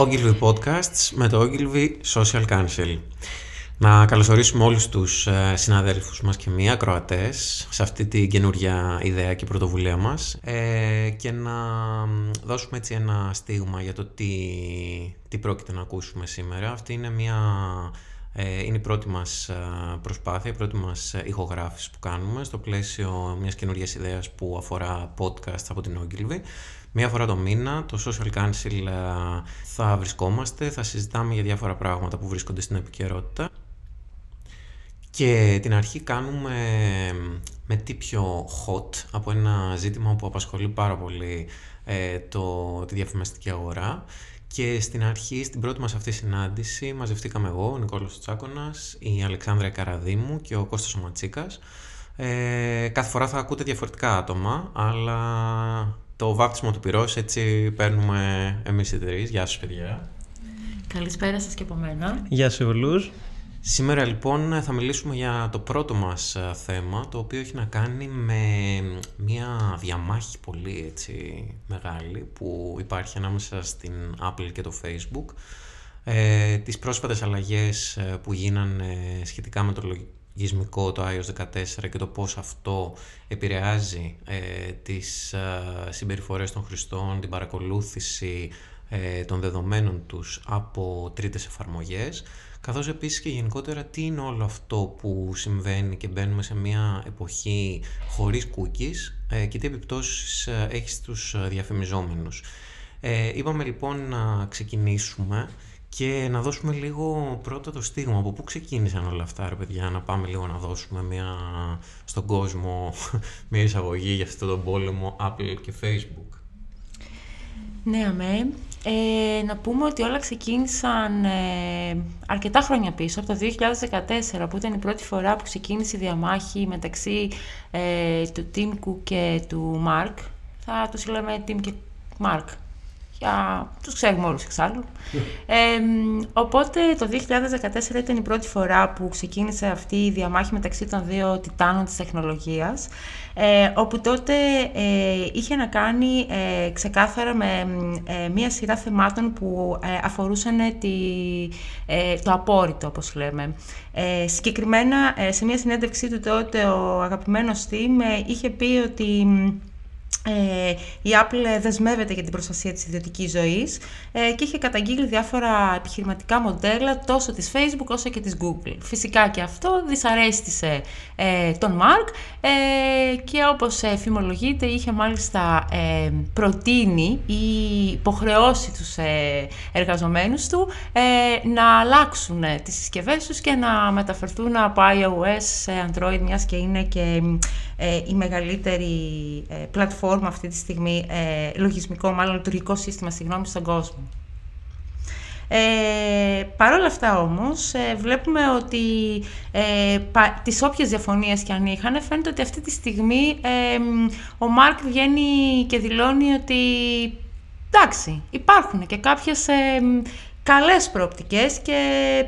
Ogilvy Podcasts με το Ogilvy Social Council. Να καλωσορίσουμε όλους τους ε, συναδέλφους μας και μία ακροατές σε αυτή την καινούργια ιδέα και πρωτοβουλία μας ε, και να δώσουμε έτσι ένα στίγμα για το τι, τι πρόκειται να ακούσουμε σήμερα. Αυτή είναι, μια, ε, είναι η πρώτη μας προσπάθεια, η πρώτη μας ηχογράφηση που κάνουμε στο πλαίσιο μιας καινούργιας ιδέας που αφορά podcast από την Ogilvy. Μία φορά το μήνα, το Social Council θα βρισκόμαστε, θα συζητάμε για διάφορα πράγματα που βρίσκονται στην επικαιρότητα και την αρχή κάνουμε με τι πιο hot από ένα ζήτημα που απασχολεί πάρα πολύ ε, το, τη διαφημιστική αγορά και στην αρχή, στην πρώτη μας αυτή συνάντηση, μαζευτήκαμε εγώ, ο Νικόλος Τσάκωνας, η Αλεξάνδρα Καραδίμου και ο Κώστας Ματσίκας. Ε, κάθε φορά θα ακούτε διαφορετικά άτομα, αλλά το βάπτισμα του πυρός έτσι παίρνουμε εμείς οι τρεις. Γεια σας παιδιά. Καλησπέρα σας και από μένα. Γεια σε όλους. Σήμερα λοιπόν θα μιλήσουμε για το πρώτο μας ε, θέμα, το οποίο έχει να κάνει με μια διαμάχη πολύ έτσι μεγάλη που υπάρχει ανάμεσα στην Apple και το Facebook. Ε, τις πρόσφατες αλλαγές ε, που γίνανε σχετικά με το λογισμικό, το iOS 14 και το πώς αυτό επηρεάζει ε, τις ε, συμπεριφορές των χρηστών, την παρακολούθηση των δεδομένων τους από τρίτες εφαρμογές καθώς επίσης και γενικότερα τι είναι όλο αυτό που συμβαίνει και μπαίνουμε σε μια εποχή χωρίς cookies ε, και τι επιπτώσεις ε, έχει στους ε, διαφημιζόμενους. Ε, είπαμε λοιπόν να ξεκινήσουμε και να δώσουμε λίγο πρώτα το στίγμα. Από πού ξεκίνησαν όλα αυτά, ρε παιδιά, να πάμε λίγο να δώσουμε μια, στον κόσμο μια εισαγωγή για αυτόν τον πόλεμο Apple και Facebook. Ναι, αμέ. Ε, να πούμε ότι όλα ξεκίνησαν ε, αρκετά χρόνια πίσω, από το 2014, που ήταν η πρώτη φορά που ξεκίνησε η διαμάχη μεταξύ ε, του Tim Cook και του Mark. Θα τους λέμε Tim και Mark, για... τους ξέρουμε όλους εξάλλου. Ε, οπότε το 2014 ήταν η πρώτη φορά που ξεκίνησε αυτή η διαμάχη μεταξύ των δύο τιτάνων της τεχνολογίας, ε, όπου τότε ε, είχε να κάνει ε, ξεκάθαρα με ε, μία σειρά θεμάτων που αφορούσαν τη, το απόρριτο, όπως λέμε. συγκεκριμένα, σε μία συνέντευξή του τότε, ο αγαπημένος Tim είχε πει ότι ε, η Apple δεσμεύεται για την προστασία της ιδιωτικής ζωής ε, και είχε καταγγείλει διάφορα επιχειρηματικά μοντέλα τόσο της Facebook όσο και της Google. Φυσικά και αυτό δυσαρέστησε ε, τον Mark ε, και όπως εφημολογείται είχε μάλιστα ε, προτείνει ή υποχρεώσει τους εργαζομένους του να αλλάξουν τις συσκευές τους και να μεταφερθούν από iOS σε Android μιας και είναι και η μεγαλύτερη πλατφόρμα αυτή τη στιγμή, λογισμικό μάλλον λειτουργικό σύστημα συγγνώμη, στον κόσμο. Ε, Παρ' όλα αυτά όμως ε, βλέπουμε ότι ε, πα, τις όποιες διαφωνίες και αν είχαν φαίνεται ότι αυτή τη στιγμή ε, ο Μάρκ βγαίνει και δηλώνει ότι εντάξει υπάρχουν και κάποιες ε, καλές προοπτικές και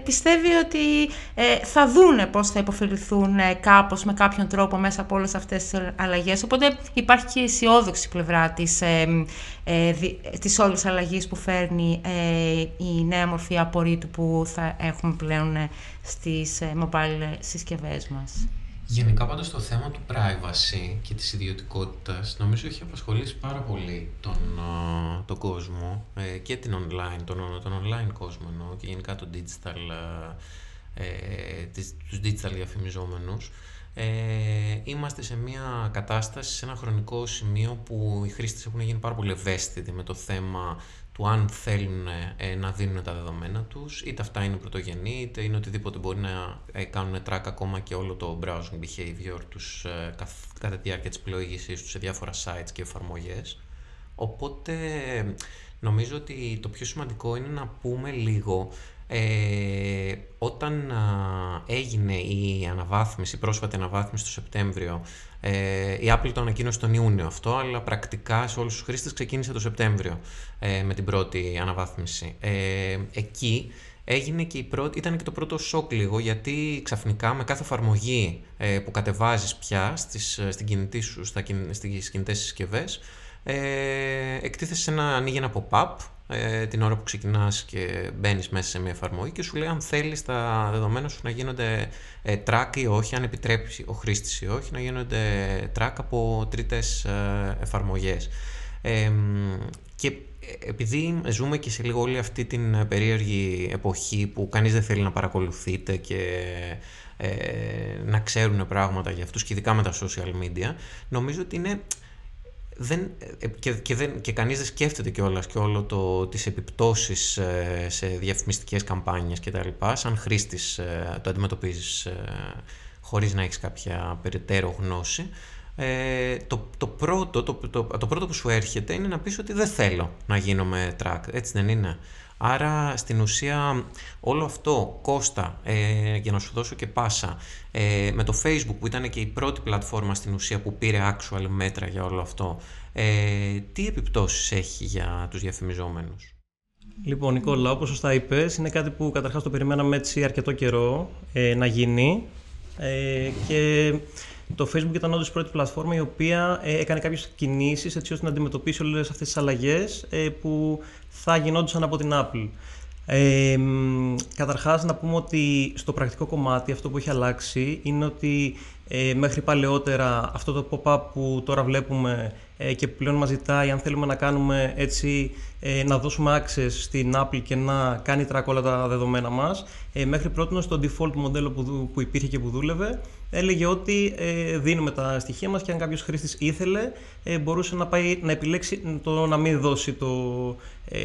πιστεύει ότι ε, θα δούνε πώς θα υποφεληθούν ε, κάπως με κάποιον τρόπο μέσα από όλες αυτές τις αλλαγές. Οπότε υπάρχει και η αισιόδοξη πλευρά της, ε, ε, της όλης αλλαγής που φέρνει ε, η νέα μορφή απορρίτου που θα έχουμε πλέον στις mobile συσκευές μας. Γενικά πάντως το θέμα του privacy και της ιδιωτικότητας νομίζω έχει απασχολήσει πάρα πολύ τον, τον κόσμο ε, και την online, τον, τον online κόσμο εννοώ, και γενικά το digital, ε, ε τους digital διαφημιζόμενους. Ε, είμαστε σε μια κατάσταση, σε ένα χρονικό σημείο που οι χρήστες έχουν γίνει πάρα πολύ ευαίσθητοι με το θέμα του αν θέλουν ε, να δίνουν τα δεδομένα τους, είτε αυτά είναι πρωτογενή, είτε είναι οτιδήποτε μπορεί να ε, κάνουν track ακόμα και όλο το browsing behavior τους ε, κατά τη διάρκεια της πλοήγησής τους σε διάφορα sites και εφαρμογές. Οπότε νομίζω ότι το πιο σημαντικό είναι να πούμε λίγο ε, όταν έγινε η αναβάθμιση, η πρόσφατη αναβάθμιση το Σεπτέμβριο, ε, η Apple το ανακοίνωσε τον Ιούνιο αυτό, αλλά πρακτικά σε όλους τους χρήστες ξεκίνησε το Σεπτέμβριο ε, με την πρώτη αναβάθμιση. Ε, εκεί έγινε και η πρώτη, ήταν και το πρώτο σοκ λίγο, γιατί ξαφνικά με κάθε εφαρμογή ε, που κατεβάζεις πια στις, στην κινητή σου, στα, στις κινητές συσκευές, ε, εκτίθεσαι ένα, ανοίγει ένα pop-up ε, την ώρα που ξεκινάς και μπαίνεις μέσα σε μια εφαρμογή και σου λέει αν θέλεις τα δεδομένα σου να γίνονται ε, track ή όχι, αν επιτρέπεις ο χρήστης ή όχι, να γίνονται track από τρίτες ε, εφαρμογές. και επειδή ζούμε και σε λίγο όλη αυτή την περίεργη εποχή που κανείς δεν θέλει να παρακολουθείτε και ε, να ξέρουν πράγματα για αυτούς και ειδικά με τα social media, νομίζω ότι είναι δεν, ε, και, και, δεν, και κανείς δεν σκέφτεται κιόλας και όλο το, τις επιπτώσεις ε, σε διαφημιστικές καμπάνιες και τα λοιπά, σαν χρήστης ε, το αντιμετωπίζεις χωρίς να έχεις κάποια περαιτέρω γνώση. Ε, το, το, πρώτο, το, το, το, πρώτο που σου έρχεται είναι να πεις ότι δεν θέλω να γίνω με track, έτσι δεν είναι. Άρα στην ουσία όλο αυτό, Κώστα, ε, για να σου δώσω και πάσα, ε, με το Facebook που ήταν και η πρώτη πλατφόρμα στην ουσία που πήρε actual μέτρα για όλο αυτό, ε, τι επιπτώσεις έχει για τους διαφημιζόμενους; Λοιπόν, Νικόλα, όπως σωστά είπες, είναι κάτι που καταρχάς το περιμέναμε έτσι αρκετό καιρό ε, να γίνει ε, και το Facebook ήταν όντως η πρώτη πλατφόρμα η οποία ε, έκανε κάποιες κινήσεις έτσι ώστε να αντιμετωπίσει όλες αυτές τις αλλαγές ε, που θα γινόντουσαν από την Apple. Ε, καταρχάς να πούμε ότι στο πρακτικό κομμάτι αυτό που έχει αλλάξει είναι ότι ε, μέχρι παλαιότερα αυτό το pop-up που τώρα βλέπουμε ε, και πλέον μας ζητάει αν θέλουμε να κάνουμε έτσι ε, να δώσουμε access στην Apple και να κάνει track όλα τα δεδομένα μας ε, μέχρι πρώτον στο default μοντέλο που, που υπήρχε και που δούλευε έλεγε ότι ε, δίνουμε τα στοιχεία μας και αν κάποιος χρήστης ήθελε ε, μπορούσε να, πάει, να επιλέξει το να μην δώσει το, ε,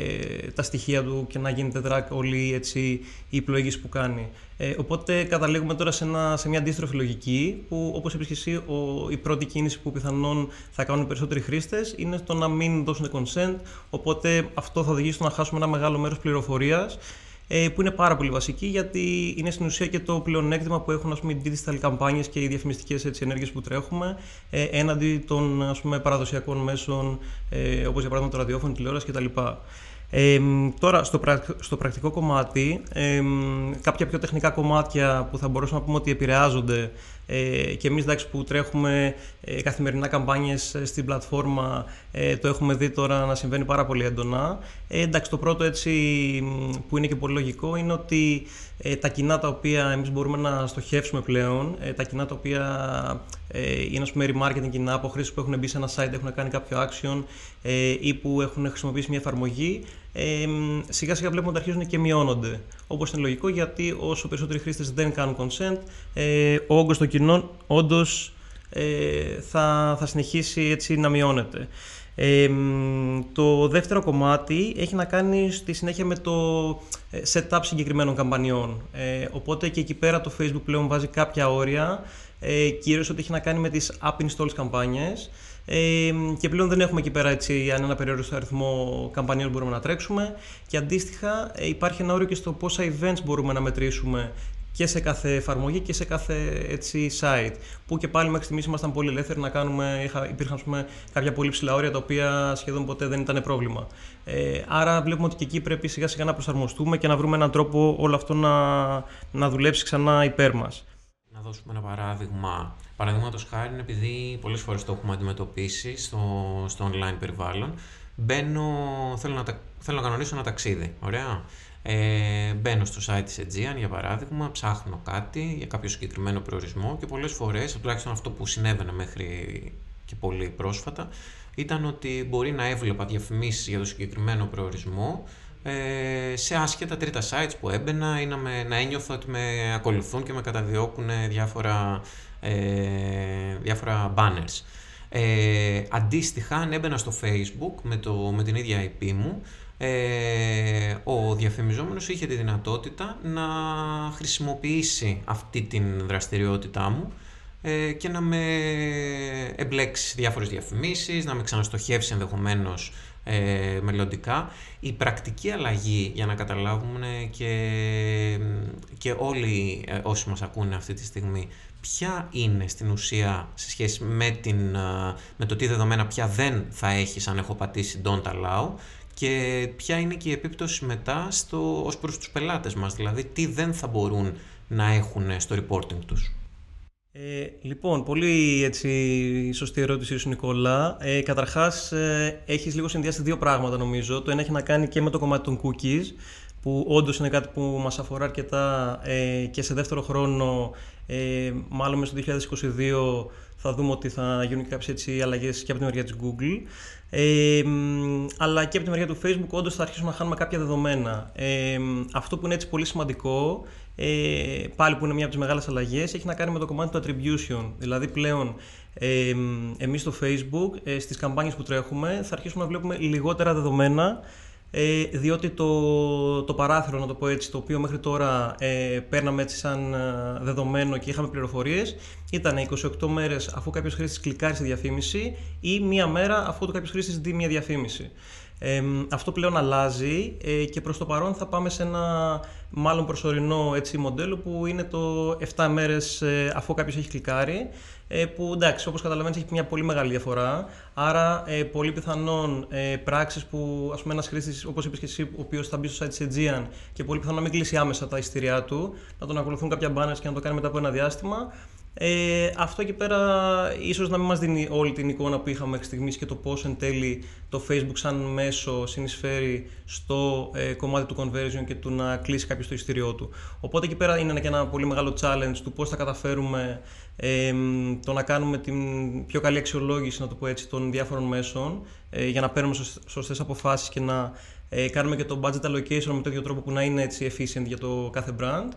τα στοιχεία του και να γίνεται track όλη έτσι, η πλοήγηση που κάνει. Ε, οπότε καταλήγουμε τώρα σε, ένα, σε μια αντίστροφη λογική που όπως είπες και εσύ ο, η πρώτη κίνηση που πιθανόν θα κάνουν οι περισσότεροι χρήστες είναι το να μην δώσουν consent οπότε αυτό θα οδηγήσει στο να χάσουμε ένα μεγάλο μέρος πληροφορίας ε, που είναι πάρα πολύ βασική γιατί είναι στην ουσία και το πλεονέκτημα που έχουν ας πούμε, οι digital καμπάνιες και οι διαφημιστικές έτσι, ενέργειες που τρέχουμε ε, έναντι των ας πούμε, παραδοσιακών μέσων ε, όπως για παράδειγμα το ραδιόφωνο, τηλεόραση κτλ. Ε, τώρα, στο, στο πρακτικό κομμάτι, ε, κάποια πιο τεχνικά κομμάτια που θα μπορούσαμε να πούμε ότι επηρεάζονται ε, και εμείς εντάξει, που τρέχουμε ε, καθημερινά καμπάνιες ε, στην πλατφόρμα ε, το έχουμε δει τώρα να συμβαίνει πάρα πολύ έντονα. Ε, εντάξει, το πρώτο έτσι που είναι και πολύ λογικό είναι ότι ε, τα κοινά τα οποία εμείς μπορούμε να στοχεύσουμε πλέον, τα κοινά τα οποία είναι ας πούμε remarketing κοινά από χρήστες που έχουν μπει σε ένα site, έχουν κάνει κάποιο action ή που έχουν χρησιμοποιήσει μια εφαρμογή, ε, σιγά σιγά βλέπουμε ότι αρχίζουν και μειώνονται. Όπως είναι λογικό γιατί όσο περισσότεροι χρήστες δεν κάνουν consent, ε, ο όγκος των κοινών όντως ε, θα, θα συνεχίσει έτσι να μειώνεται. Ε, το δεύτερο κομμάτι έχει να κάνει στη συνέχεια με το ε, setup συγκεκριμένων καμπανιών. Ε, οπότε και εκεί πέρα το Facebook πλέον βάζει κάποια όρια, ε, κυρίως ότι έχει να κάνει με τις app installs καμπάνιες, ε, και πλέον δεν έχουμε εκεί πέρα έτσι, ένα περιόριστο αριθμό καμπανιών που μπορούμε να τρέξουμε και αντίστοιχα υπάρχει ένα όριο και στο πόσα events μπορούμε να μετρήσουμε και σε κάθε εφαρμογή και σε κάθε έτσι, site. Που και πάλι μέχρι στιγμής ήμασταν πολύ ελεύθεροι να κάνουμε, είχα, υπήρχαν πούμε, κάποια πολύ ψηλά όρια τα οποία σχεδόν ποτέ δεν ήταν πρόβλημα. Ε, άρα βλέπουμε ότι και εκεί πρέπει σιγά σιγά να προσαρμοστούμε και να βρούμε έναν τρόπο όλο αυτό να, να δουλέψει ξανά υπέρ μας. Να δώσουμε ένα παράδειγμα. Παραδείγματος χάρη, επειδή πολλές φορές το έχουμε αντιμετωπίσει στο, στο online περιβάλλον, μπαίνω, θέλω να, θέλω να κανονίσω ένα ταξίδι. Ωραία. Ε, μπαίνω στο site της Aegean για παράδειγμα, ψάχνω κάτι για κάποιο συγκεκριμένο προορισμό και πολλές φορές, τουλάχιστον αυτό που συνέβαινε μέχρι και πολύ πρόσφατα, ήταν ότι μπορεί να έβλεπα διαφημίσεις για το συγκεκριμένο προορισμό ε, σε άσχετα τρίτα sites που έμπαινα ή να, με, να ένιωθα ότι με ακολουθούν και με καταδιώκουν διάφορα, ε, διάφορα banners. Ε, αντίστοιχα, αν έμπαινα στο Facebook με, το, με την ίδια IP μου, ε, ο διαφημιζόμενος είχε τη δυνατότητα να χρησιμοποιήσει αυτή την δραστηριότητά μου ε, και να με εμπλέξει διάφορες διαφημίσεις, να με ξαναστοχεύσει ενδεχομένως ε, μελλοντικά. Η πρακτική αλλαγή, για να καταλάβουμε και, και όλοι ε, όσοι μας ακούνε αυτή τη στιγμή, ποια είναι στην ουσία σε σχέση με, την, ε, με το τι δεδομένα πια δεν θα έχεις αν έχω πατήσει don't allow και ποια είναι και η επίπτωση μετά στο, ως προς τους πελάτες μας, δηλαδή τι δεν θα μπορούν να έχουν στο reporting τους. Ε, λοιπόν, πολύ έτσι, σωστή ερώτηση σου Νικόλα. Ε, καταρχάς, ε, έχεις λίγο συνδυάσει δύο πράγματα νομίζω. Το ένα έχει να κάνει και με το κομμάτι των cookies, που όντως είναι κάτι που μας αφορά αρκετά ε, και σε δεύτερο χρόνο, ε, μάλλον μέσα στο 2022, θα δούμε ότι θα γίνουν και κάποιες έτσι, αλλαγές και από την μεριά της Google. Ε, αλλά και από τη μεριά του Facebook όντως θα αρχίσουμε να χάνουμε κάποια δεδομένα. Ε, αυτό που είναι έτσι πολύ σημαντικό, ε, πάλι που είναι μια από τις μεγάλες αλλαγές, έχει να κάνει με το κομμάτι του attribution. Δηλαδή πλέον ε, εμείς στο Facebook, ε, στις καμπάνιες που τρέχουμε, θα αρχίσουμε να βλέπουμε λιγότερα δεδομένα ε, διότι το, το παράθυρο, να το πω έτσι, το οποίο μέχρι τώρα ε, παίρναμε έτσι σαν ε, δεδομένο και είχαμε πληροφορίες, ήταν 28 μέρες αφού κάποιος χρήστης κλικάρει στη διαφήμιση ή μία μέρα αφού το κάποιος χρήστης δει μία διαφήμιση. Ε, αυτό πλέον αλλάζει ε, και προς το παρόν θα πάμε σε ένα μάλλον προσωρινό έτσι, μοντέλο που είναι το 7 μέρες ε, αφού κάποιος έχει κλικάρει ε, που εντάξει όπως καταλαβαίνεις έχει μια πολύ μεγάλη διαφορά. Άρα ε, πολύ πιθανόν ε, πράξεις που ας πούμε ένας χρήστης όπως είπες και εσύ ο οποίος θα μπει στο site της Aegean και πολύ πιθανόν να μην κλείσει άμεσα τα εισιτήριά του να τον ακολουθούν κάποια banners και να το κάνει μετά από ένα διάστημα ε, αυτό εκεί πέρα ίσως να μην μας δίνει όλη την εικόνα που είχαμε μέχρι στιγμής και το πώς εν τέλει το Facebook σαν μέσο συνεισφέρει στο ε, κομμάτι του conversion και του να κλείσει κάποιος το ειστήριό του. Οπότε εκεί πέρα είναι και ένα πολύ μεγάλο challenge του πώς θα καταφέρουμε ε, το να κάνουμε την πιο καλή αξιολόγηση να το πω έτσι, των διάφορων μέσων ε, για να παίρνουμε σωστές αποφάσεις και να ε, κάνουμε και το budget allocation με τέτοιο τρόπο που να είναι έτσι efficient για το κάθε brand.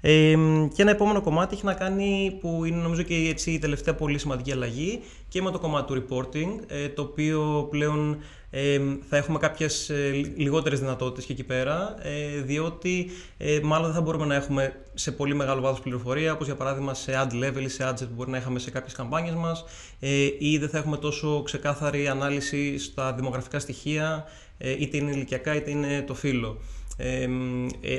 Ε, και ένα επόμενο κομμάτι έχει να κάνει που είναι νομίζω και έτσι, η τελευταία πολύ σημαντική αλλαγή και με το κομμάτι του reporting, ε, το οποίο πλέον ε, θα έχουμε κάποιες ε, λιγότερες δυνατότητες και εκεί πέρα, ε, διότι ε, μάλλον δεν θα μπορούμε να έχουμε σε πολύ μεγάλο βάθος πληροφορία, όπως για παράδειγμα σε ad level ή σε adset που μπορεί να είχαμε σε κάποιες καμπάνιες μας, ε, ή δεν θα έχουμε τόσο ξεκάθαρη ανάλυση στα δημογραφικά στοιχεία, είτε είναι ηλικιακά είτε είναι το φύλλο. Ε,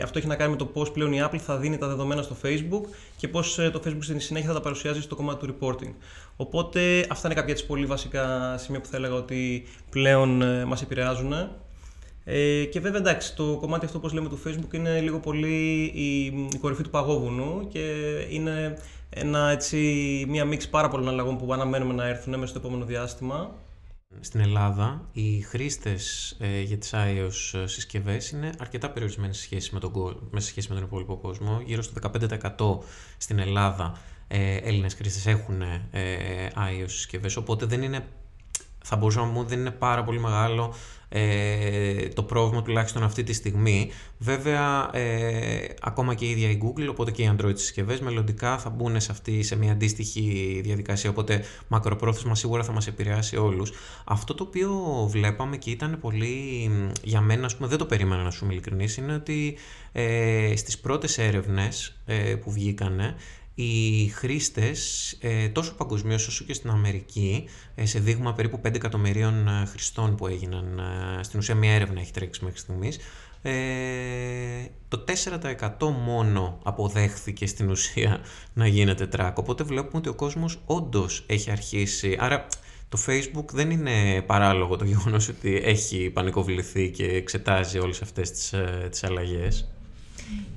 αυτό έχει να κάνει με το πώς πλέον η Apple θα δίνει τα δεδομένα στο Facebook και πώς ε, το Facebook στην συνέχεια θα τα παρουσιάζει στο κομμάτι του reporting. Οπότε αυτά είναι κάποια έτσι πολύ βασικά σημεία που θα έλεγα ότι πλέον ε, μας επηρεάζουν. Ε, και βέβαια εντάξει, το κομμάτι αυτό όπως λέμε του Facebook είναι λίγο πολύ η, η κορυφή του παγόβουνου και είναι ένα, έτσι, μια μίξη πάρα πολλών αλλαγών που αναμένουμε να έρθουν μέσα στο επόμενο διάστημα στην Ελλάδα οι χρήστες ε, για τις iOS συσκευές είναι αρκετά περιορισμένοι σε σχέση με τον, με σχέση με τον υπόλοιπο κόσμο. Γύρω στο 15% στην Ελλάδα ε, Έλληνες χρήστες έχουν ε, iOS συσκευές, οπότε δεν είναι, θα μπορούσα να μου δεν είναι πάρα πολύ μεγάλο ε, το πρόβλημα τουλάχιστον αυτή τη στιγμή. Βέβαια, ε, ακόμα και η ίδια η Google, οπότε και οι Android συσκευές μελλοντικά θα μπουν σε, αυτή, σε μια αντίστοιχη διαδικασία, οπότε μακροπρόθεσμα σίγουρα θα μας επηρεάσει όλους. Αυτό το οποίο βλέπαμε και ήταν πολύ, για μένα, ας πούμε, δεν το περίμενα να σου είμαι ειλικρινής, είναι ότι ε, στις πρώτες έρευνες ε, που βγήκανε, οι χρήστες ε, τόσο παγκοσμίως όσο και στην Αμερική ε, σε δείγμα περίπου 5 εκατομμυρίων ε, χρηστών που έγιναν στην ουσία μια έρευνα έχει τρέξει μέχρι στιγμής το 4% μόνο αποδέχθηκε στην ουσία να γίνεται track. Οπότε βλέπουμε ότι ο κόσμος όντως έχει αρχίσει. Άρα το Facebook δεν είναι παράλογο το γεγονός ότι έχει πανικοβληθεί και εξετάζει όλες αυτές τις, τις αλλαγές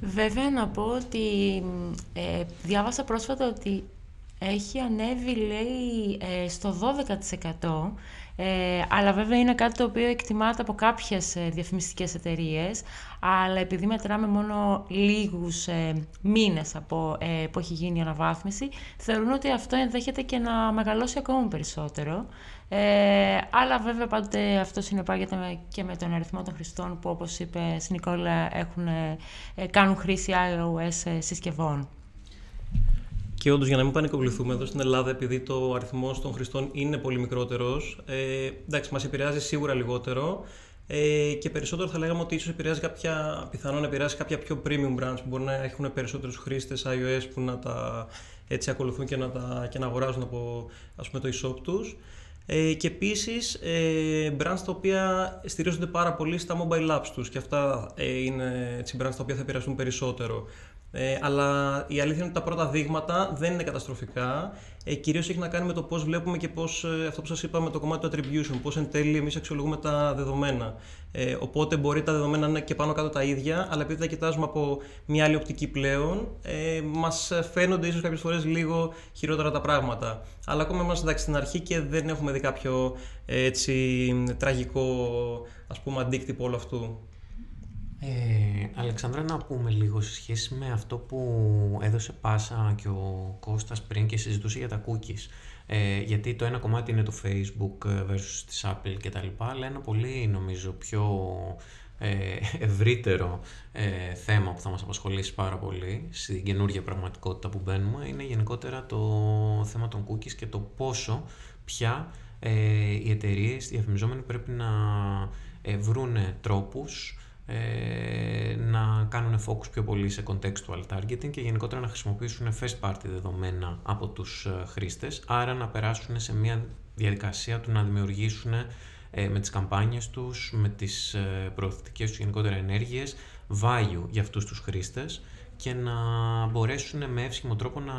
Βέβαια να πω ότι ε, διάβασα πρόσφατα ότι έχει ανέβει λέει ε, στο 12% ε, αλλά βέβαια είναι κάτι το οποίο εκτιμάται από κάποιες ε, διαφημιστικές εταιρείες αλλά επειδή μετράμε μόνο λίγους ε, μήνες από ε, που έχει γίνει η αναβάθμιση θεωρούν ότι αυτό ενδέχεται και να μεγαλώσει ακόμα περισσότερο ε, αλλά βέβαια πάντοτε αυτό συνεπάγεται και με τον αριθμό των χρηστών που όπως είπε Νικόλα έχουν, ε, κάνουν χρήση iOS συσκευών. Και όντως, για να μην πανικοβληθούμε εδώ στην Ελλάδα, επειδή το αριθμός των χρηστών είναι πολύ μικρότερος, ε, εντάξει, μας επηρεάζει σίγουρα λιγότερο. Ε, και περισσότερο θα λέγαμε ότι ίσως επηρεάζει κάποια, πιθανόν επηρεάζει κάποια πιο premium brands που μπορεί να έχουν περισσότερους χρήστες iOS που να τα έτσι ακολουθούν και να, τα, και να αγοράζουν από ας πούμε, το e-shop τους. Ε, και επίσης ε, brands τα οποία στηρίζονται πάρα πολύ στα mobile apps τους και αυτά ε, είναι έτσι, brands τα οποία θα επηρεαστούν περισσότερο. Ε, αλλά η αλήθεια είναι ότι τα πρώτα δείγματα δεν είναι καταστροφικά. Ε, Κυρίως έχει να κάνει με το πώς βλέπουμε και πώς, ε, αυτό που σας είπα με το κομμάτι του attribution, πώς εν τέλει εμείς αξιολογούμε τα δεδομένα. Ε, οπότε μπορεί τα δεδομένα να είναι και πάνω κάτω τα ίδια, αλλά επειδή τα κοιτάζουμε από μια άλλη οπτική πλέον, ε, μας φαίνονται ίσως κάποιες φορές λίγο χειρότερα τα πράγματα. Αλλά ακόμα είμαστε εντάξει στην αρχή και δεν έχουμε δει κάποιο ε, έτσι, τραγικό ας πούμε, αντίκτυπο όλο αυτού. Ε, Αλεξάνδρα, να πούμε λίγο σε σχέση με αυτό που έδωσε πάσα και ο Κώστας πριν και συζητούσε για τα cookies. Ε, γιατί το ένα κομμάτι είναι το Facebook versus της Apple και τα λοιπά, αλλά ένα πολύ νομίζω πιο ε, ευρύτερο ε, θέμα που θα μας απασχολήσει πάρα πολύ στην καινούργια πραγματικότητα που μπαίνουμε είναι γενικότερα το θέμα των cookies και το πόσο πια ε, οι εταιρείες, οι διαφημιζόμενοι πρέπει να ε, βρούνε τρόπους ε, να κάνουν focus πιο πολύ σε contextual targeting και γενικότερα να χρησιμοποιήσουν first party δεδομένα από τους ε, χρήστες, άρα να περάσουν σε μια διαδικασία του να δημιουργήσουν ε, με τις καμπάνιες τους, με τις ε, προωθητικές τους γενικότερα ενέργειες, value για αυτούς τους χρήστες και να μπορέσουν με εύσχυμο τρόπο να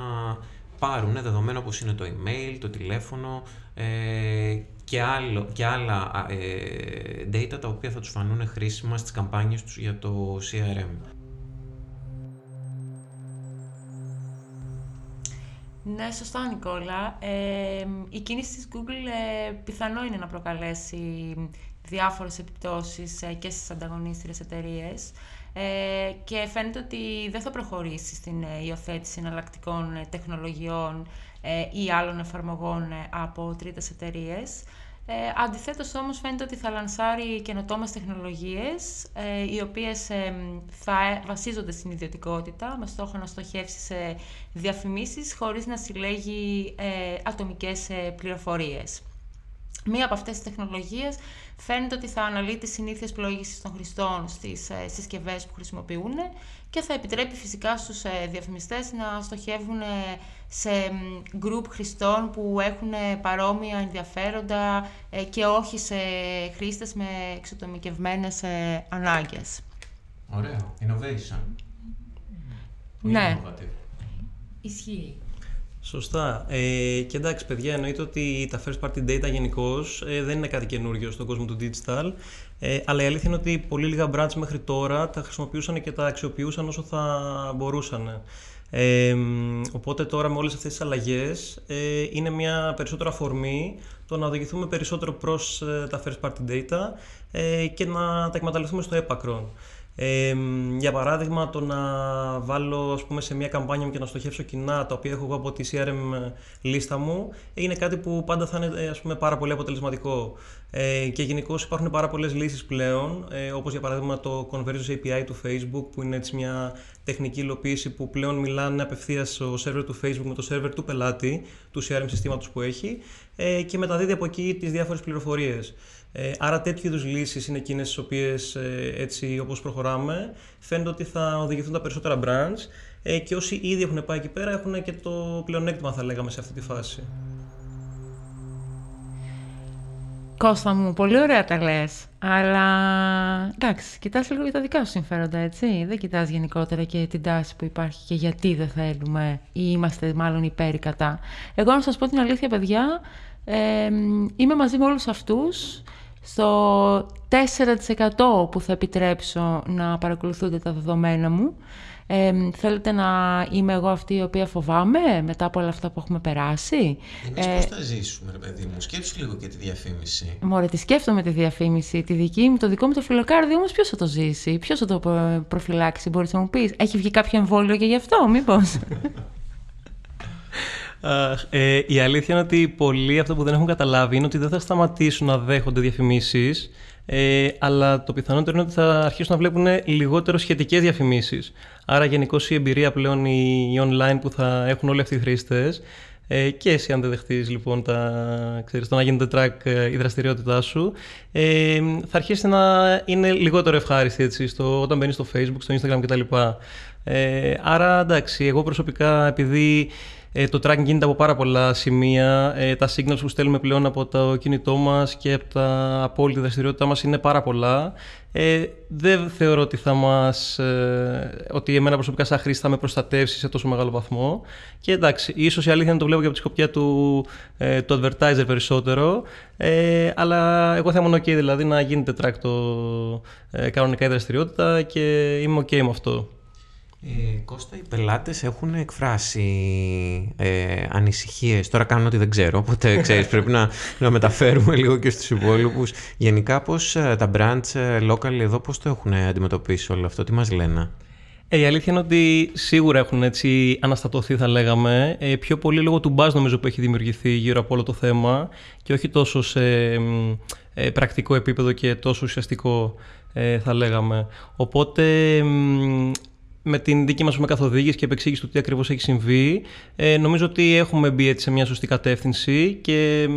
πάρουν δεδομένα όπως είναι το email, το τηλέφωνο ε, και, άλλο, και άλλα ε, data τα οποία θα τους φανούν χρήσιμα στις καμπάνιες τους για το CRM. Ναι, σωστά, Νικόλα. Ε, η κίνηση της Google ε, πιθανό είναι να προκαλέσει διάφορες επιπτώσεις ε, και στις ανταγωνίστριες εταιρείες ε, και φαίνεται ότι δεν θα προχωρήσει στην ε, υιοθέτηση εναλλακτικών ε, τεχνολογιών ή άλλων εφαρμογών από τρίτες εταιρείες. Ε, αντιθέτως όμως φαίνεται ότι θα λανσάρει καινοτόμες τεχνολογίες οι οποίες θα βασίζονται στην ιδιωτικότητα με στόχο να στοχεύσει σε διαφημίσεις χωρίς να συλλέγει ατομικές πληροφορίες. Μία από αυτές τις τεχνολογίες φαίνεται ότι θα αναλύει τις συνήθειες πλοήγησης των χρηστών στις ε, συσκευές που χρησιμοποιούν και θα επιτρέπει φυσικά στους ε, διαφημιστές να στοχεύουν ε, σε γκρουπ χρηστών που έχουν παρόμοια ενδιαφέροντα και όχι σε χρήστες με εξατομικευμένες ανάγκες. Ωραίο. Innovation. Ναι. Ισχύει. Σωστά. Ε, και εντάξει, παιδιά, εννοείται ότι τα first party data γενικώ ε, δεν είναι κάτι καινούργιο στον κόσμο του digital. Ε, αλλά η αλήθεια είναι ότι πολύ λίγα brands μέχρι τώρα τα χρησιμοποιούσαν και τα αξιοποιούσαν όσο θα μπορούσαν. Ε, οπότε τώρα με όλες αυτές τις αλλαγές ε, είναι μια περισσότερη αφορμή το να οδηγηθούμε περισσότερο προς ε, τα first party data ε, και να τα εκμεταλλευτούμε στο έπακρον. Ε, για παράδειγμα, το να βάλω ας πούμε, σε μια καμπάνια μου και να στοχεύσω κοινά τα οποία έχω εγώ από τη CRM λίστα μου είναι κάτι που πάντα θα είναι ας πούμε, πάρα πολύ αποτελεσματικό. Ε, και γενικώ υπάρχουν πάρα πολλές λύσεις πλέον, ε, όπως για παράδειγμα το Conversions API του Facebook, που είναι έτσι μια τεχνική υλοποίηση που πλέον μιλάνε απευθείας στο server του Facebook με το server του πελάτη, του CRM συστήματος που έχει, ε, και μεταδίδει από εκεί τις διάφορες πληροφορίες. Ε, άρα τέτοιου είδους λύσεις είναι εκείνες τις οποίες έτσι όπως προχωράμε φαίνεται ότι θα οδηγηθούν τα περισσότερα brands ε, και όσοι ήδη έχουν πάει εκεί πέρα έχουν και το πλεονέκτημα θα λέγαμε σε αυτή τη φάση. Κώστα μου, πολύ ωραία τα λες, αλλά εντάξει, κοιτάς λίγο για τα δικά σου συμφέροντα, έτσι. Δεν κοιτάς γενικότερα και την τάση που υπάρχει και γιατί δεν θέλουμε ή είμαστε μάλλον υπέρ ή κατά. Εγώ να σας πω την αλήθεια, παιδιά, ε, είμαι μαζί με όλους αυτούς στο 4% που θα επιτρέψω να παρακολουθούνται τα δεδομένα μου. Ε, θέλετε να είμαι εγώ αυτή η οποία φοβάμαι μετά από όλα αυτά που έχουμε περάσει; Εμείς ε, πώς θα ζήσουμε, ρε παιδί μου; Σκέψου λίγο και τη διαφήμιση. Μωρέ, τη σκέφτομαι τη διαφήμιση. Τη δική μου, το δικό μου το φιλοκάρδι όμως ποιος θα το ζήσει, ποιος θα το προφυλάξει, μπορείς να μου πεις; Έχει βγει κάποιο εμβόλιο και γι' αυτό, μήπως; ε, η αλήθεια είναι ότι πολλοί αυτό που δεν έχουν καταλάβει είναι ότι δεν θα σταματήσουν να δέχονται διαφημίσεις, ε, αλλά το πιθανότερο είναι ότι θα αρχίσουν να βλέπουν λιγότερο σχετικές διαφημίσεις. Άρα, γενικώς η εμπειρία πλέον η, online που θα έχουν όλοι αυτοί οι χρήστες ε, και εσύ αν δεν δεχτείς λοιπόν τα, ξέρεις, το να γίνεται track ε, η δραστηριότητά σου ε, θα αρχίσει να είναι λιγότερο ευχάριστη έτσι, στο, όταν μπαίνεις στο facebook, στο instagram κτλ. Ε, άρα εντάξει, εγώ προσωπικά επειδή Ε, το tracking γίνεται από πάρα πολλά σημεία. Ε, τα signals που στέλνουμε πλέον από το κινητό μας και από τα απόλυτη δραστηριότητά μας είναι πάρα πολλά. Ε, δεν θεωρώ ότι θα μας, ε, ότι εμένα προσωπικά σαν χρήστη θα με προστατεύσει σε τόσο μεγάλο βαθμό. Και εντάξει, ίσως η αλήθεια είναι το βλέπω και από τη σκοπιά του, ε, του advertiser περισσότερο, ε, αλλά εγώ θα ήμουν ok δηλαδή να γίνεται track το ε, κανονικά η δραστηριότητα και είμαι ok με αυτό. Ε, Κώστα, οι πελάτες έχουν εκφράσει ε, ανησυχίες. Τώρα κάνω ότι δεν ξέρω, οπότε ξέρεις, πρέπει να, να μεταφέρουμε λίγο και στους υπόλοιπους. Γενικά, πώς ε, τα brands ε, local εδώ, πώς το έχουν αντιμετωπίσει όλο αυτό, τι μας λένε; Ε, η αλήθεια είναι ότι σίγουρα έχουν έτσι αναστατωθεί, θα λέγαμε. Ε, πιο πολύ λόγω του buzz νομίζω που έχει δημιουργηθεί γύρω από όλο το θέμα και όχι τόσο σε ε, πρακτικό επίπεδο και τόσο ουσιαστικό, ε, θα λέγαμε. Οπότε με την δική μας καθοδήγηση και επεξήγηση του τι ακριβώς έχει συμβεί, ε, νομίζω ότι έχουμε μπει έτσι σε μια σωστή κατεύθυνση και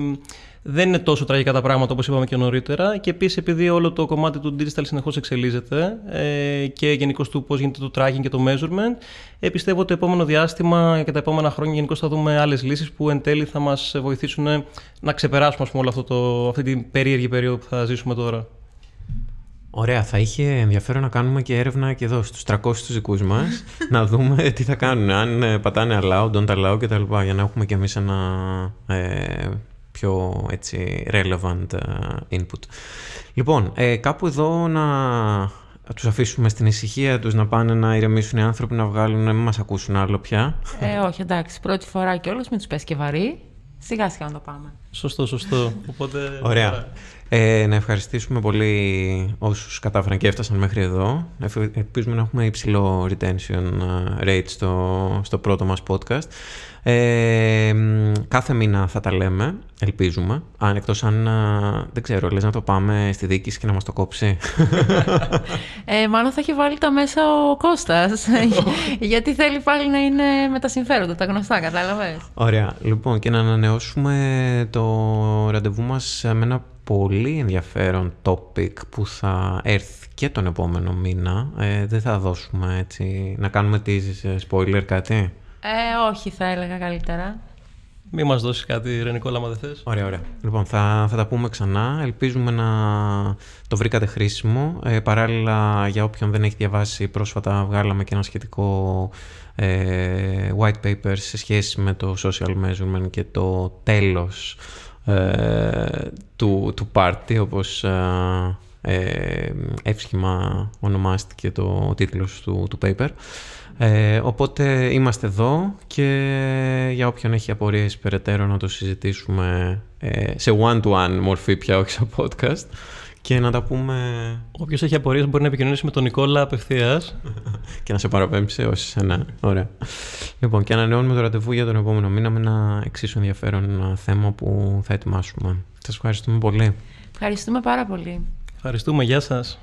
δεν είναι τόσο τραγικά τα πράγματα όπως είπαμε και νωρίτερα και επίσης επειδή όλο το κομμάτι του digital συνεχώς εξελίσσεται ε, και γενικώς του πώς γίνεται το tracking και το measurement ε, πιστεύω ότι το επόμενο διάστημα και τα επόμενα χρόνια γενικώς θα δούμε άλλες λύσεις που εν τέλει θα μας βοηθήσουν να ξεπεράσουμε πούμε, όλο αυτό το, αυτή την περίεργη περίοδο που θα ζήσουμε τώρα. Ωραία, θα είχε ενδιαφέρον να κάνουμε και έρευνα και εδώ στους 300 τους δικούς μας, να δούμε τι θα κάνουν, αν ε, πατάνε allow, don't allow κτλ. Για να έχουμε και εμείς ένα ε, πιο έτσι, relevant ε, input. Λοιπόν, ε, κάπου εδώ να τους αφήσουμε στην ησυχία τους να πάνε να ηρεμήσουν οι άνθρωποι, να βγάλουν, να μην μας ακούσουν άλλο πια. Ε, όχι, εντάξει, πρώτη φορά και όλος, μην τους πέσει και βαρύ. Σιγά σιγά να το πάμε. Σωστό, σωστό. Οπότε, Ωραία. Ε, να ευχαριστήσουμε πολύ όσους κατάφεραν και έφτασαν μέχρι εδώ. Ελπίζουμε να έχουμε υψηλό retention ε, rate στο, στο πρώτο μας podcast. Ε, κάθε μήνα θα τα λέμε, ελπίζουμε. Αν εκτός αν, ε, δεν ξέρω, λες να το πάμε στη διοίκηση και να μας το κόψει. Ε, μάλλον θα έχει βάλει τα μέσα ο Κώστας, γιατί θέλει πάλι να είναι με τα συμφέροντα, τα γνωστά, κατάλαβες. Ωραία. Λοιπόν, και να ανανεώσουμε το ραντεβού μας με ένα πολύ ενδιαφέρον topic που θα έρθει και τον επόμενο μήνα. Ε, δεν θα δώσουμε έτσι, να κάνουμε τη spoiler κάτι; Ε, όχι, θα έλεγα καλύτερα. Μη μας δώσεις κάτι, Ρενικό, άμα δεν θες. Ωραία, ωραία. Λοιπόν, θα, θα τα πούμε ξανά. Ελπίζουμε να το βρήκατε χρήσιμο. Ε, παράλληλα, για όποιον δεν έχει διαβάσει, πρόσφατα βγάλαμε και ένα σχετικό ε, white paper σε σχέση με το social measurement και το τέλος ε, του, του party, όπως ε, ε, εύσχημα ονομάστηκε το τίτλος του, του paper. Ε, οπότε είμαστε εδώ και για όποιον έχει απορίες περαιτέρω να το συζητήσουμε ε, σε one-to-one μορφή πια, όχι σε podcast και να τα πούμε... Όποιος έχει απορίες μπορεί να επικοινωνήσει με τον Νικόλα απευθείας. και να σε παραπέμψει όσοι σένα. Ωραία. Λοιπόν, και ανανεώνουμε το ραντεβού για τον επόμενο μήνα με ένα εξίσου ενδιαφέρον θέμα που θα ετοιμάσουμε. Σας ευχαριστούμε πολύ. Ευχαριστούμε πάρα πολύ. Ευχαριστούμε. Γεια σας.